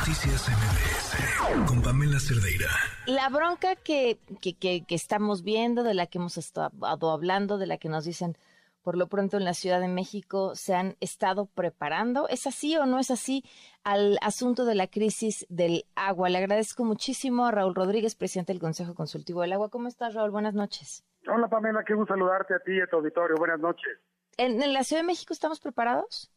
Noticias MBS con Pamela Cerdeira. La bronca que, que, que, que, estamos viendo, de la que hemos estado hablando, de la que nos dicen por lo pronto en la Ciudad de México se han estado preparando. ¿Es así o no es así al asunto de la crisis del agua? Le agradezco muchísimo a Raúl Rodríguez, presidente del Consejo Consultivo del Agua. ¿Cómo estás, Raúl? Buenas noches. Hola, Pamela. Qué gusto saludarte a ti y a tu auditorio. Buenas noches. ¿En, en la Ciudad de México estamos preparados?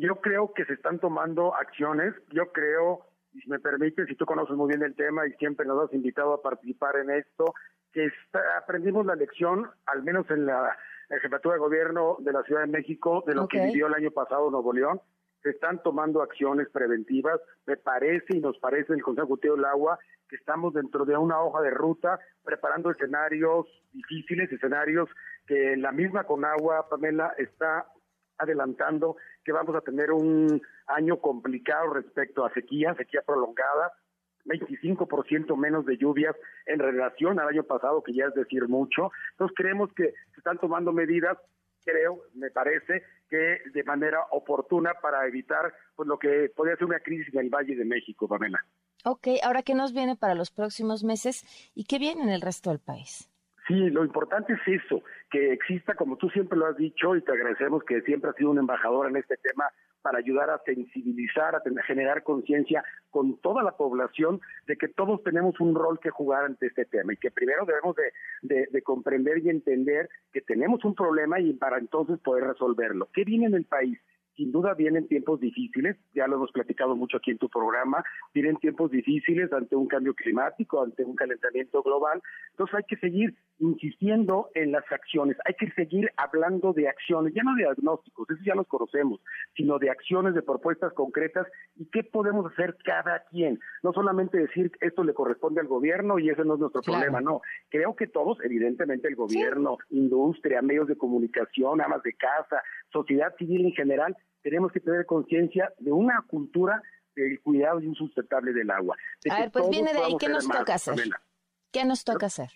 Yo creo que se están tomando acciones. Yo creo, y si me permites, si tú conoces muy bien el tema y siempre nos has invitado a participar en esto, que está, aprendimos la lección, al menos en la la jefatura de gobierno de la Ciudad de México, de lo Okay. que vivió el año pasado Nuevo León. Se están tomando acciones preventivas. Me parece y nos parece el Consejo Ejecutivo del Agua que estamos dentro de una hoja de ruta preparando escenarios difíciles, escenarios que la misma Conagua, Pamela, está adelantando que vamos a tener un año complicado respecto a sequía, sequía prolongada, 25% menos de lluvias en relación al año pasado, que ya es decir mucho. Entonces creemos que se están tomando medidas, creo, me parece, que de manera oportuna para evitar pues lo que podría ser una crisis en el Valle de México, Pamela. Ok, ahora, ¿qué nos viene para los próximos meses y qué viene en el resto del país? Sí, lo importante es eso, que exista, como tú siempre lo has dicho, y te agradecemos que siempre has sido un embajador en este tema para ayudar a sensibilizar, a generar conciencia con toda la población de que todos tenemos un rol que jugar ante este tema y que primero debemos de, de- de comprender y entender que tenemos un problema y para entonces poder resolverlo. ¿Qué viene en el país? Sin duda vienen tiempos difíciles, ya lo hemos platicado mucho aquí en tu programa, vienen tiempos difíciles ante un cambio climático, ante un calentamiento global, entonces hay que seguir insistiendo en las acciones, hay que seguir hablando de acciones, ya no de diagnósticos, eso ya los conocemos, sino de acciones, de propuestas concretas y qué podemos hacer cada quien, no solamente decir esto le corresponde al gobierno y ese no es nuestro Claro. problema, no, creo que todos, evidentemente el gobierno, industria, medios de comunicación, amas de casa, sociedad civil en general, tenemos que tener conciencia de una cultura del cuidado y un sustentable del agua. de A ver, pues viene de ahí, ¿qué nos más, toca hacer? Pamela. ¿Qué nos toca hacer?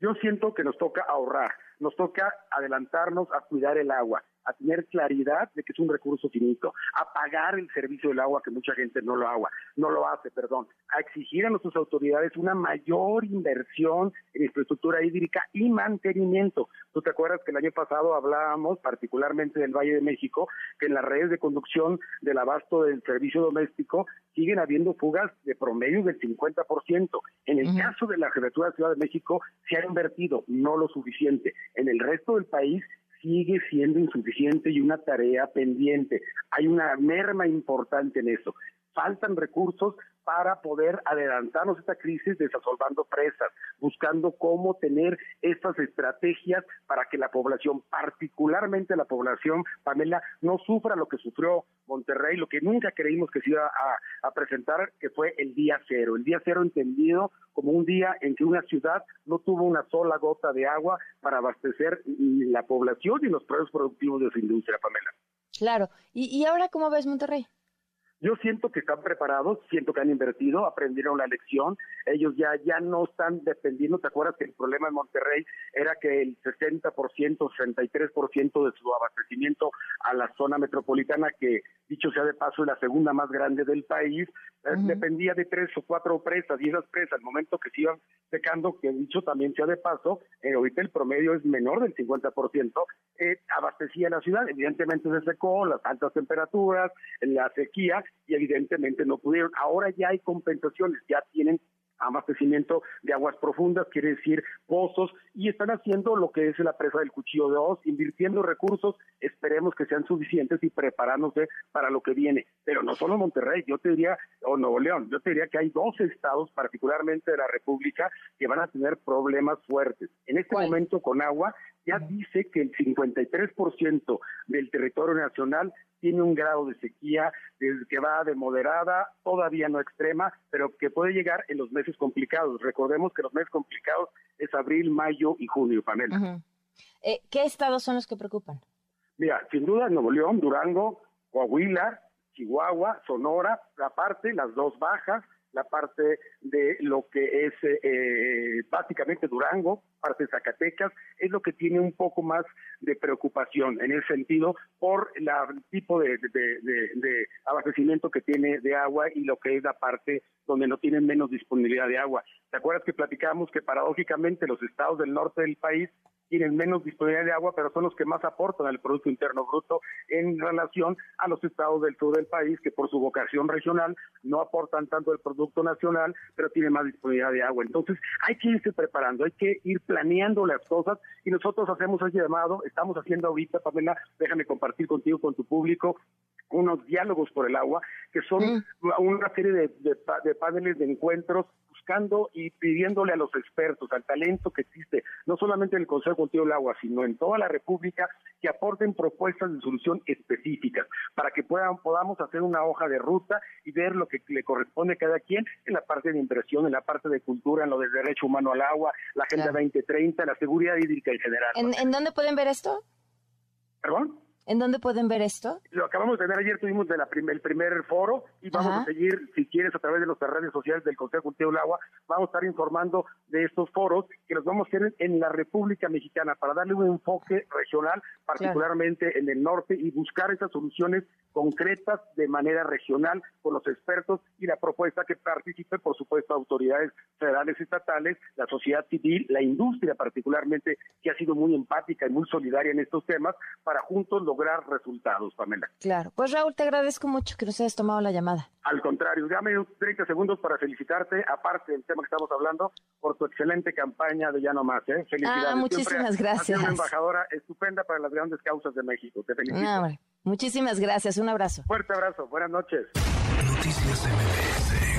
Yo siento que nos toca ahorrar, nos toca adelantarnos a cuidar el agua, a tener claridad de que es un recurso finito, a pagar el servicio del agua que mucha gente no lo agua, no lo hace, perdón, a exigir a nuestras autoridades una mayor inversión en infraestructura hídrica y mantenimiento. Tú te acuerdas que el año pasado hablábamos particularmente del Valle de México, que en las redes de conducción del abasto del servicio doméstico siguen habiendo fugas de promedio del 50%. En el caso de la jefatura de Ciudad de México se ha invertido, no lo suficiente. En el resto del país sigue siendo insuficiente y una tarea pendiente. Hay una merma importante en eso. Faltan recursos para poder adelantarnos esta crisis desasolvando presas, buscando cómo tener estas estrategias para que la población, particularmente la población, Pamela, no sufra lo que sufrió Monterrey, lo que nunca creímos que se iba a, presentar, que fue el día cero. El día cero entendido como un día en que una ciudad no tuvo una sola gota de agua para abastecer la población y los procesos productivos de su industria, Pamela. Claro. ¿Y, y ahora cómo ves Monterrey? Yo siento que están preparados, siento que han invertido, aprendieron la lección, ellos ya ya no están dependiendo, ¿te acuerdas que el problema en Monterrey era que el 60%, 63% de su abastecimiento a la zona metropolitana, que dicho sea de paso es la segunda más grande del país, eh, dependía de tres o cuatro presas, y esas presas, al momento que se iban secando, que dicho también sea de paso, eh, ahorita el promedio es menor del 50%, eh, abastecía la ciudad, evidentemente se secó, las altas temperaturas, la sequía, y evidentemente no pudieron. Ahora ya hay compensaciones, ya tienen abastecimiento de aguas profundas, quiere decir pozos, y están haciendo lo que es la presa del cuchillo de Oz, invirtiendo recursos, esperemos que sean suficientes y preparándose para lo que viene. Pero no solo Monterrey, yo te diría, o Nuevo León, yo te diría que hay dos estados, particularmente de la República, que van a tener problemas fuertes. En este ¿Cuál? momento con agua ya dice que el 53% del territorio nacional tiene un grado de sequía que va de moderada, todavía no extrema, pero que puede llegar en los meses complicados. Recordemos que los meses complicados es abril, mayo y junio, Pamela. Eh, ¿Qué estados son los que preocupan? Mira, sin duda Nuevo León, Durango, Coahuila, Chihuahua, Sonora, aparte las dos bajas, la parte de lo que es eh, básicamente Durango, parte de Zacatecas, es lo que tiene un poco más de preocupación en ese sentido por el tipo de, abastecimiento que tiene de agua y lo que es la parte donde no tienen menos disponibilidad de agua. ¿Te acuerdas que platicamos que paradójicamente los estados del norte del país tienen menos disponibilidad de agua, pero son los que más aportan al Producto Interno Bruto en relación a los estados del sur del país, que por su vocación regional no aportan tanto el Producto Nacional, pero tienen más disponibilidad de agua. Entonces, hay que irse preparando, hay que ir planeando las cosas y nosotros hacemos ese llamado, estamos haciendo ahorita, Pamela, déjame compartir contigo, con tu público, unos diálogos por el agua, que son mm. una serie de, de paneles de encuentros buscando y pidiéndole a los expertos, al talento que existe, no solamente en el Consejo Contigo del Agua, sino en toda la República, que aporten propuestas de solución específicas para que puedan, podamos hacer una hoja de ruta y ver lo que le corresponde a cada quien en la parte de inversión, en la parte de cultura, en lo del derecho humano al agua, la Agenda 2030, la seguridad hídrica en general. ¿En, ¿En dónde pueden ver esto? ¿Perdón? ¿En dónde pueden ver esto? Lo acabamos de tener ayer, tuvimos de la el primer foro y vamos a seguir, si quieres, a través de las redes sociales del Consejo Cultivo del Agua, vamos a estar informando de estos foros que los vamos a hacer en la República Mexicana para darle un enfoque regional, particularmente en el norte, y buscar esas soluciones concretas de manera regional con los expertos y la propuesta que participe, por supuesto, autoridades federales estatales, la sociedad civil, la industria particularmente, que ha sido muy empática y muy solidaria en estos temas, para juntos lograr resultados, Pamela. Claro. Pues Raúl, te agradezco mucho que nos hayas tomado la llamada. Al contrario, dame 30 segundos para felicitarte, aparte del tema que estamos hablando, por tu excelente campaña de Ya No Más. ¿eh? Felicidades. Ah, muchísimas gracias. una embajadora estupenda para las grandes causas de México. Te felicito. muchísimas gracias. Un abrazo. Fuerte abrazo. Buenas noches. Noticias MBS